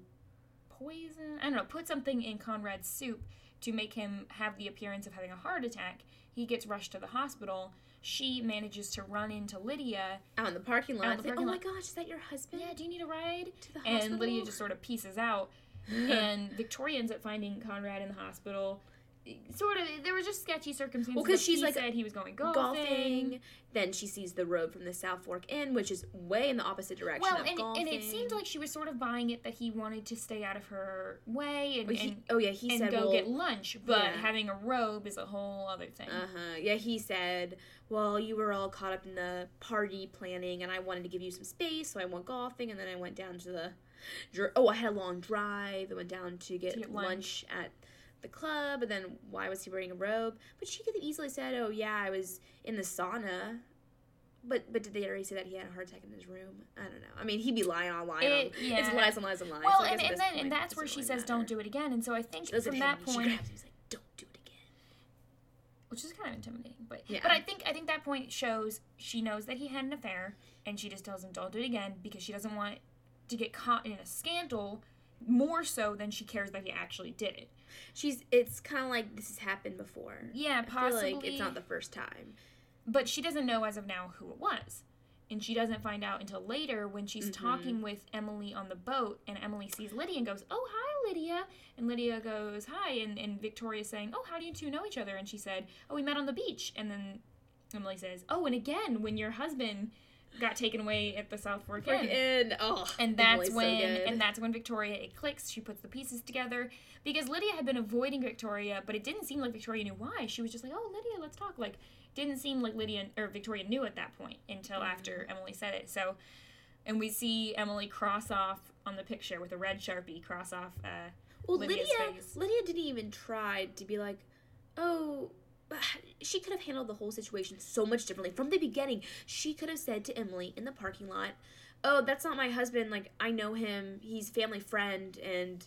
poison, I don't know, put something in Conrad's soup to make him have the appearance of having a heart attack. He gets rushed to the hospital. She manages to run into Lydia. Out in the parking lot, Out in it's the parking oh lot. my gosh, is that your husband? Yeah, do you need a ride? to the hospital. And Lydia just sort of pieces out. and Victoria ends up finding Conrad in the hospital. Sort of, there was just sketchy circumstances. Well, 'cause like, she's, he like, said he was going golfing. Then she sees the road from the South Fork Inn, which is way in the opposite direction Well, of and, golfing. and it seemed like she was sort of buying it that he wanted to stay out of her way and, Well, he- and, oh yeah, he and said, go well, get lunch, but yeah. having a robe is a whole other thing. Uh huh. Yeah, he said, "Well, you were all caught up in the party planning, and I wanted to give you some space, so I went golfing, and then I went down to the, oh, I had a long drive. I went down to get, To get lunch. at the club, and then why was he wearing a robe? But she could have easily said, oh yeah, I was in the sauna." But but did they already say that he had a heart attack in his room? I don't know. I mean, he'd be lying on lying. It- on, yeah. It's lies and lies and lies. well, so and, and then point, and that's where she really says, "Don't do it again." And so I think She at from that she point, grabs him, he's like, "Don't do it again." which is kind of intimidating, but Yeah. but I think I think that point shows she knows that he had an affair, and she just tells him, "Don't do it again," because she doesn't want to get caught in a scandal more so than she cares that he actually did it. She's. It's kind of like this has happened before. Yeah, I possibly. feel like it's not the first time. but she doesn't know as of now who it was. And she doesn't find out until later when she's Mhm. talking with Emily on the boat, and Emily sees Lydia and goes, Oh, hi, Lydia. And Lydia goes, Hi. And, and Victoria's saying, Oh, how do you two know each other? And she said, Oh, we met on the beach. And then Emily says, Oh, and again, when your husband got taken away at the South Fork Inn. Inn. Oh, And that's when good. and that's when Victoria it clicks. She puts the pieces together because Lydia had been avoiding Victoria, but it didn't seem like Victoria knew why. She was just like, "Oh, Lydia, let's talk." Like, didn't seem like Lydia or Victoria knew at that point until Mm-hmm. after Emily said it. So, and we see Emily cross off on the picture with a red sharpie cross off. Uh, Well, Lydia's Lydia, face. Lydia didn't even try to be like, oh, she could have handled the whole situation so much differently from the beginning. She could have said to Emily in the parking lot, "Oh, that's not my husband. Like, I know him. He's family friend, and."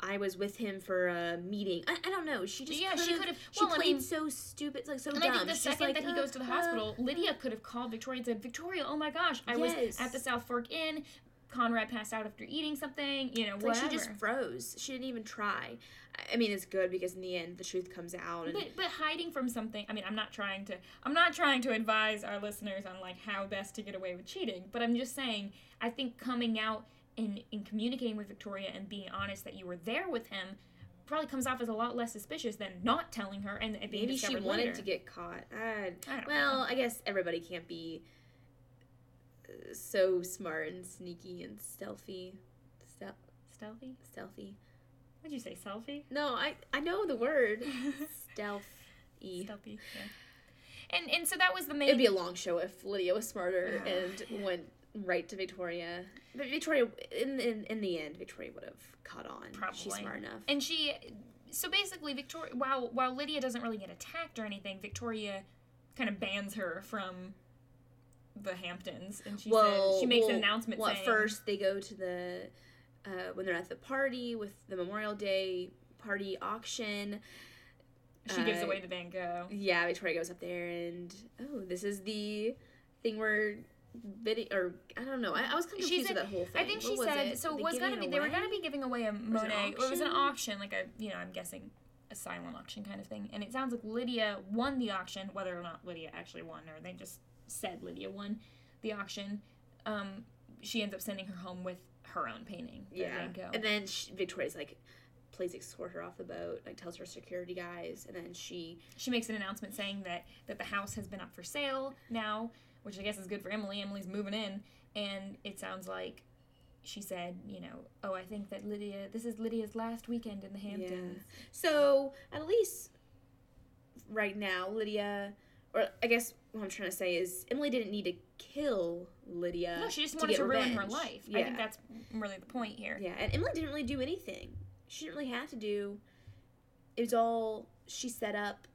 I was with him for a meeting. I, I don't know. She just Yeah, she could've- She well, I played mean- so stupid, like so and dumb. I think the She's second like, that he uh, goes to the uh, hospital, Lydia could have called Victoria and said, "Victoria, oh my gosh, I was at the South Fork Inn. Conrad passed out after eating something. You know, Like she just froze. She didn't even try. I- mean, it's good because in the end, the truth comes out. And But but hiding from something. I mean, I'm not trying to. I'm not trying to advise our listeners on like how best to get away with cheating. But I'm just saying. I think coming out and and communicating with Victoria and being honest that you were there with him probably comes off as a lot less suspicious than not telling her and being Maybe she wanted later. to get caught. I, well, know. I guess everybody can't be so smart and sneaky and stealthy. Stel- stealthy. stealthy. What'd you say? Selfie. No, I I know the word stealthy. Stealthy. Yeah. And and so that was the main. It'd be a long show if Lydia was smarter and went right to Victoria. But Victoria, in in, in the end, Victoria would have caught on. Probably. She's smart enough. And she, so basically, Victoria. While while Lydia doesn't really get attacked or anything, Victoria kind of bans her from the Hamptons, and she says she makes well, an announcement Well, saying, first they go to the uh, when they're at the party with the Memorial Day party auction. she gives uh, away the Van Gogh. Yeah, Victoria goes up there and oh, this is the thing where video or I don't know. I, I was kind of She confused said- with that whole thing. I think she said so. It was gonna be it they were gonna be giving away a Monet. It was an auction, like a you know I'm guessing a silent auction kind of thing. And it sounds like Lydia won the auction, whether or not Lydia actually won, or they just said Lydia won the auction. Um, she ends up sending her home with her own painting, Yeah, and then she, Victoria's like plays escort her off the boat, like tells her security guys, and then she she makes an announcement saying that that the house has been up for sale now, which I guess is good for Emily. Emily's moving in, and it sounds like she said, you know, oh, I think that Lydia, this is Lydia's last weekend in the Hamptons. So at least right now, Lydia, or I guess what I'm trying to say is Emily didn't need to kill Lydia. No, she just wanted get to ruin her life. Yeah. I think that's really the point here. yeah, and Emily didn't really do anything. She didn't really have to do. It was all she set up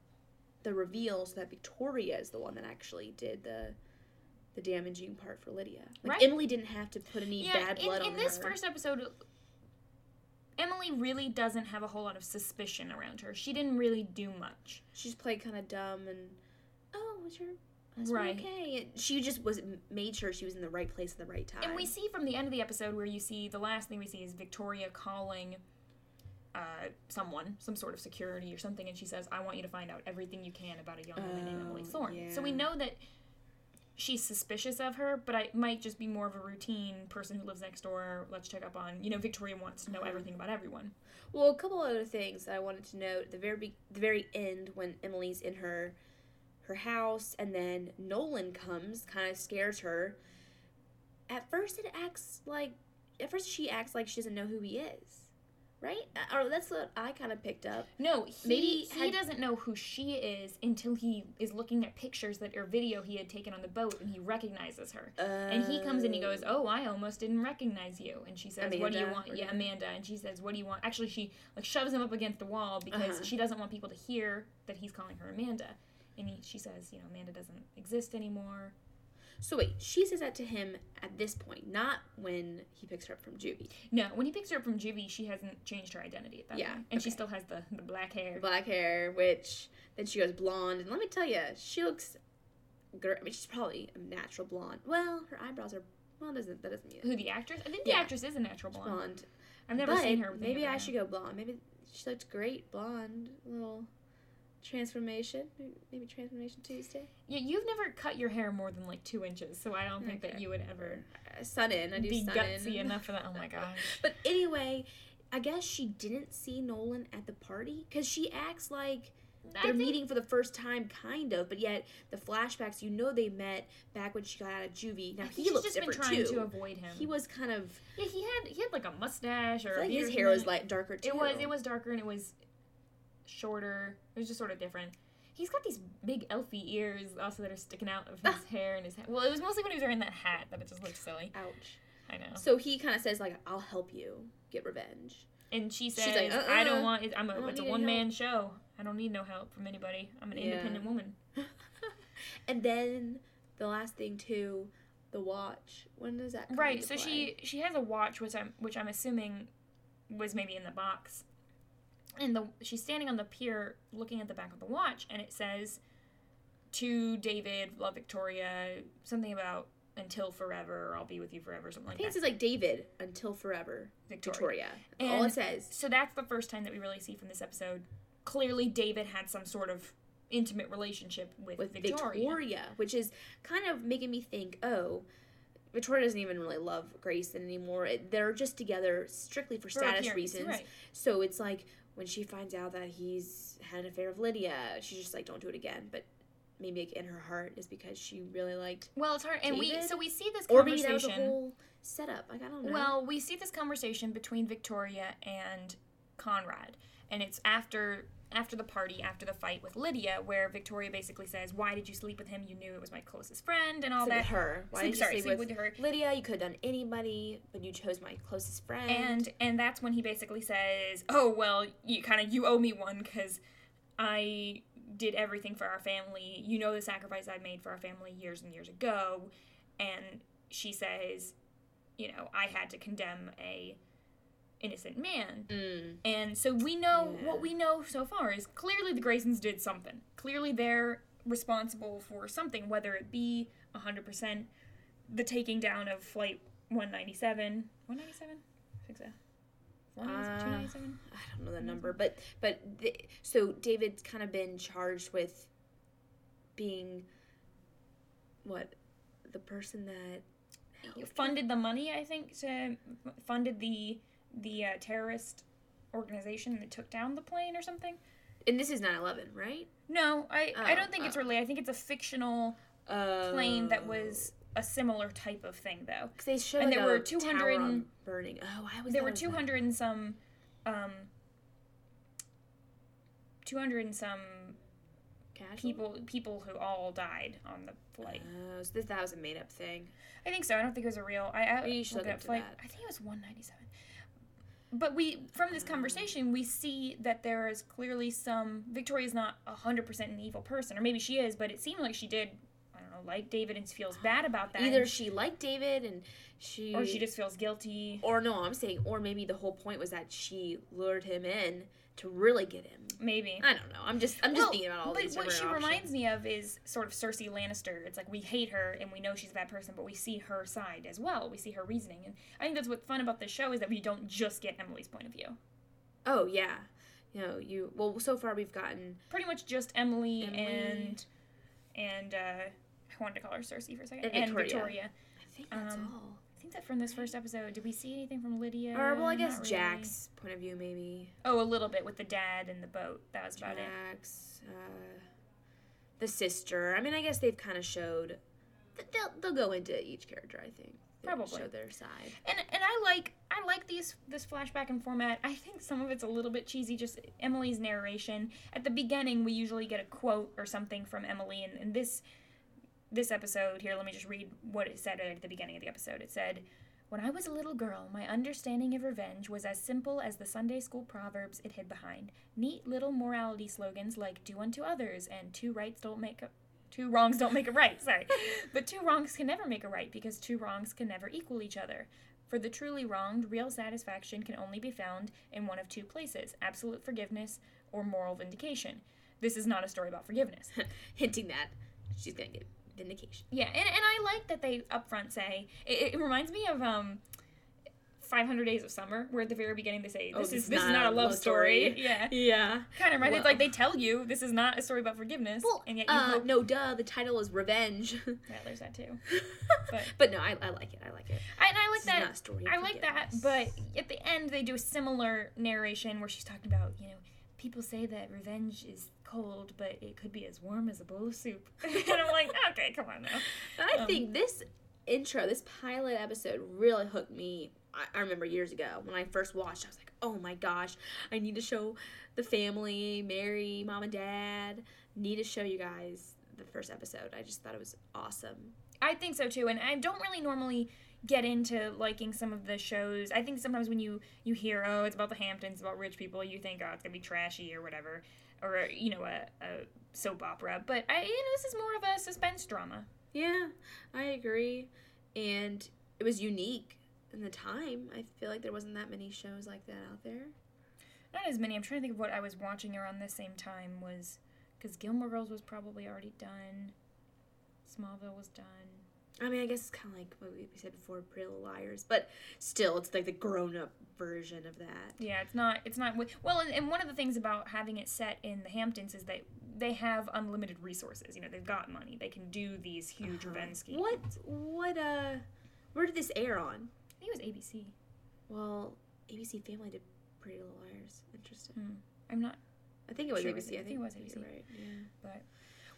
the reveal so that Victoria is the one that actually did the the damaging part for Lydia. Like Right. Emily didn't have to put any Yeah, bad in, blood in on this her. first episode, Emily really doesn't have a whole lot of suspicion around her. She didn't really do much. She's played kind of dumb and oh, was your Right. okay? She just was made sure she was in the right place at the right time. And we see from the end of the episode where you see the last thing we see is Victoria calling uh, someone, some sort of security or something, and she says, "I want you to find out everything you can about a young woman named Emily Oh, Thorne." So we know that she's suspicious of her, but I might just be more of a routine person who lives next door. Let's check up on. You know, Victoria wants to know Uh-huh. everything about everyone. Well, a couple other things that I wanted to note the very the very end when Emily's in her her house and then Nolan comes, kind of scares her. At first, it acts like at first she acts like she doesn't know who he is, right? Uh, Or that's what I kind of picked up. No, he, Maybe he had- doesn't know who she is until he is looking at pictures that or video he had taken on the boat, and he recognizes her. And he comes in, he goes, "Oh, I almost didn't recognize you." And she says, "What do you want?" Yeah. Amanda. And she says, "What do you want?" Actually, she like shoves him up against the wall because Uh-huh. she doesn't want people to hear that he's calling her Amanda. And he, she says, "You know, Amanda doesn't exist anymore." So wait, she says that to him at this point, not when he picks her up from juvie. No, when he picks her up from juvie, she hasn't changed her identity at that Yeah, point, and she still has the the black hair. Black hair, which then she goes blonde, and let me tell you, she looks. Gr- I mean, she's probably a natural blonde. Well, her eyebrows are. Well, doesn't that doesn't mean Who the actress? I think the Yeah. actress is a natural blonde. blonde. I've never but seen her. maybe I should go blonde. Maybe she looked great blonde. Little transformation. Maybe, transformation Tuesday. Yeah, you've never cut your hair more than like two inches, so I don't think that you would ever Uh, sun in. I do be sun gutsy in. enough for that. Oh my gosh. But anyway, I guess she didn't see Nolan at the party because she acts like they're think- meeting for the first time, kind of, but yet the flashbacks, you know, they met back when she got out of juvie. Now he looks just been different trying too. to avoid him. he was kind of, yeah, he had he had like a mustache or like his hair was like darker too. It was it was darker and it was shorter. It was just sort of different. He's got these big elfy ears also that are sticking out of his ah. hair and his head. Well, it was mostly when he was wearing that hat that it just looked silly. Ouch. I know. So he kind of says like, "I'll help you get revenge." And she says, She's like, "I "Uh-uh. don't want. It, I'm a. It's a one man show. I don't need no help from anybody. I'm an Yeah. independent woman." and then the last thing too, the watch. When does that come Right. So play? she she has a watch, which I'm which I'm assuming was maybe in the box. And the she's standing on the pier looking at the back of the watch, and it says, "To David, love Victoria." Something about until forever, or I'll be with you forever, something I like think it that. says like David until forever. Victoria. Victoria. All And- it says. So that's the first time that we really see from this episode. Clearly, David had some sort of intimate relationship with, with Victoria. Victoria. which is kind of making me think, oh, Victoria doesn't even really love Grayson anymore. They're just together strictly for, For status reasons. right. So it's like when she finds out that he's had an affair with Lydia, she's just like, don't do it again. But maybe like, in her heart is because she really liked, Well, it's hard, and we so we see this or maybe conversation. that was a whole setup. Like I don't know. Well, we see this conversation between Victoria and Conrad, and it's after after the party, after the fight with Lydia, where Victoria basically says, "Why did you sleep with him? You knew it was my closest friend, and all sleep that." with her. Why Sleep- did you sorry, sleep, sleep with, with her. Lydia? You could have done anybody, but you chose my closest friend. And and that's when he basically says, "Oh well, you kind of you owe me one because I did everything for our family. You know the sacrifice I made for our family years and years ago." And she says, "You know, I had to condemn a innocent man." Mm. And so we know Yeah. what we know so far is clearly the Graysons did something. Clearly they're responsible for something, whether it be 100% the taking down of Flight 197. 197? I think so. Uh, I don't know the number, but but the, so David's kind of been charged with being what the person that funded the money, I think, to funded the the uh, terrorist organization that took down the plane or something. and this is 9/11, right? No, I, I Oh, don't think it's oh. really. I think it's a fictional Uh, plane that was a similar type of thing, though. They showed and there were 200 tower on and- burning. Oh, I was there were 200 and some um 200 and some people people who all died on the flight Oh, so this, that was a made up thing. i think so i don't think it was a real i, I you should look up into flight that. i think it was 197 but we from this conversation we see that there is clearly some victoria's not 100% an evil person or maybe she is but it seemed like she did i don't know like david and feels bad about that Either she liked David and she, or she just feels guilty or no, I'm saying, or maybe the whole point was that she lured him in to really get him. Maybe I don't know. I'm just, I'm just Well, thinking about all but these what she options. reminds me of is sort of Cersei Lannister. It's like we hate her and we know she's a bad person, but we see her side as well. We see her reasoning, and I think that's what's fun about this show is that we don't just get Emily's point of view. Oh yeah, you know you. Well, so far we've gotten Pretty much just Emily, Emily. and and uh, I wanted to call her Cersei for a second, And and Victoria. Victoria. I think that's Um, all. Think that from this first episode, did we see anything from Lydia? Or well, I guess really. Jack's point of view maybe. Oh, a little bit with the dad and the boat. That was about it. Jack's, uh, the sister. I mean, I guess they've kind of showed. th- They'll they'll go into each character. I think. They'll Probably. show their side. And and I like I like these this flashback and format. I think some of it's a little bit cheesy. Just Emily's narration at the beginning, we usually get a quote or something from Emily, and, and this this episode here. Let me just read what it said at the beginning of the episode. It said. When I was a little girl, my understanding of revenge was as simple as the Sunday school proverbs it hid behind. Neat little morality slogans like "Do unto others" and "Two rights don't make a two wrongs don't make a right." Sorry, but two wrongs can never make a right because two wrongs can never equal each other. For the truly wronged, real satisfaction can only be found in one of two places absolute forgiveness or moral vindication. This is not a story about forgiveness. Hinting that she's gonna get vindication. Yeah, and, and I like that they upfront say it, it reminds me of um 500 Days of Summer, where at the very beginning they say, Oh, This is this is not a love story. Yeah. Yeah. Kind of right. Well- It's like they tell you this is not a story about forgiveness, Well, and yet you uh, hope. no, duh. The title is Revenge. Yeah, there's that too. but, But- no, I, I like it. I like it. I, and I like This is that. not a story of I like that, but at the end they do a similar narration where she's talking about, you know, people say that revenge is cold, but it could be as warm as a bowl of soup. and I'm like, okay, come on now. I Um, think this intro, this pilot episode, really hooked me. I, I remember years ago when I first watched, I was like, oh my gosh, I need to show the family, Mary, mom and dad, need to show you guys the first episode. I just thought it was awesome. I think so too, and I don't really normally get into liking some of the shows. I think sometimes when you you hear oh it's about the Hamptons, about rich people, you think oh it's gonna be trashy or whatever, or you know a, a soap opera. But I you know this is more of a suspense drama. Yeah, I agree. And it was unique in the time. I feel like there wasn't that many shows like that out there. Not as many. I'm trying to think of what I was watching around the same time was because Gilmore Girls was probably already done. Smallville was done. I mean, I guess it's kind of like what we said before, Pretty Little Liars, but still, it's like the grown-up version of that. Yeah, it's not. It's not. Well, and, and one of the things about having it set in the Hamptons is that they have unlimited resources. You know, they've got money. They can do these huge Uh-huh. revenge schemes. What? What? Uh, where did this air on? I think it was ABC. Well, ABC Family did Pretty Little Liars. Interesting. I'm not. I think it was Sure, ABC. I I think think it was ABC. Right. Yeah. But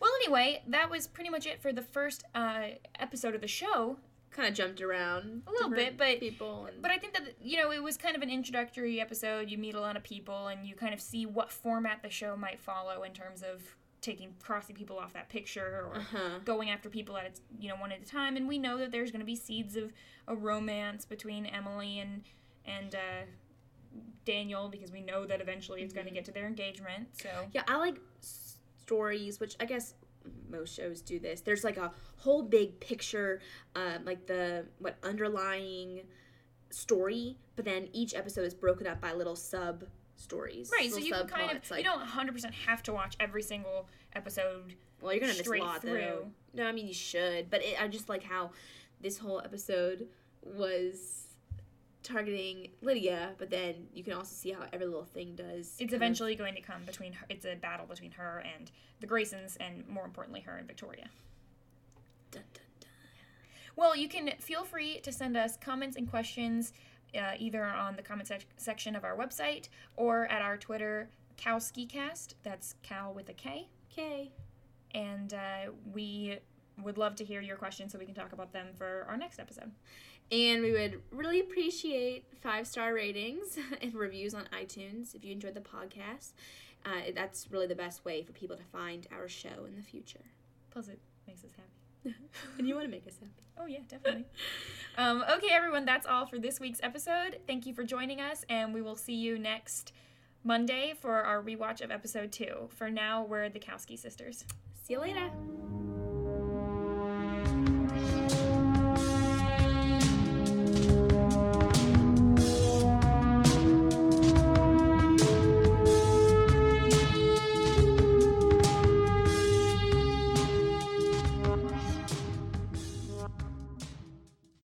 well, anyway, that was pretty much it for the first uh, episode of the show. Kind of jumped around A little bit, but- people. And, But I think that you know it was kind of an introductory episode. You meet a lot of people, and you kind of see what format the show might follow in terms of taking crossing people off that picture or uh huh. going after people at its you know one at a time and we know that there's going to be seeds of a romance between emily and and uh, daniel because we know that eventually it's going to get to their engagement so Yeah, I like stories, which I guess most shows do this. There's like a whole big picture, um, like the what underlying story, but then each episode is broken up by little sub stories. right so you can kind of like, you don't 100% have to watch every single episode well, you're gonna miss a lot though. No, I mean you should, but it, I just like how this whole episode was targeting Lydia, but then you can also see how every little thing does. it's kind of- eventually going to come between her it's a battle between her and the graysons and more importantly her and victoria Dun, dun, dun. Well, you can feel free to send us comments and questions uh, either on the comment sec- section of our website or at our Twitter, KowSkiCast. That's Cow with a K. K. And uh, we would love to hear your questions so we can talk about them for our next episode. And we would really appreciate five star ratings and reviews on iTunes if you enjoyed the podcast. Uh, that's really the best way for people to find our show in the future. Plus, it makes us happy. and you want to make us happy. Oh, yeah, definitely. um, okay, everyone, that's all for this week's episode. Thank you for joining us, and we will see you next Monday for our rewatch of episode two. For now, we're the Kowski sisters. See you later.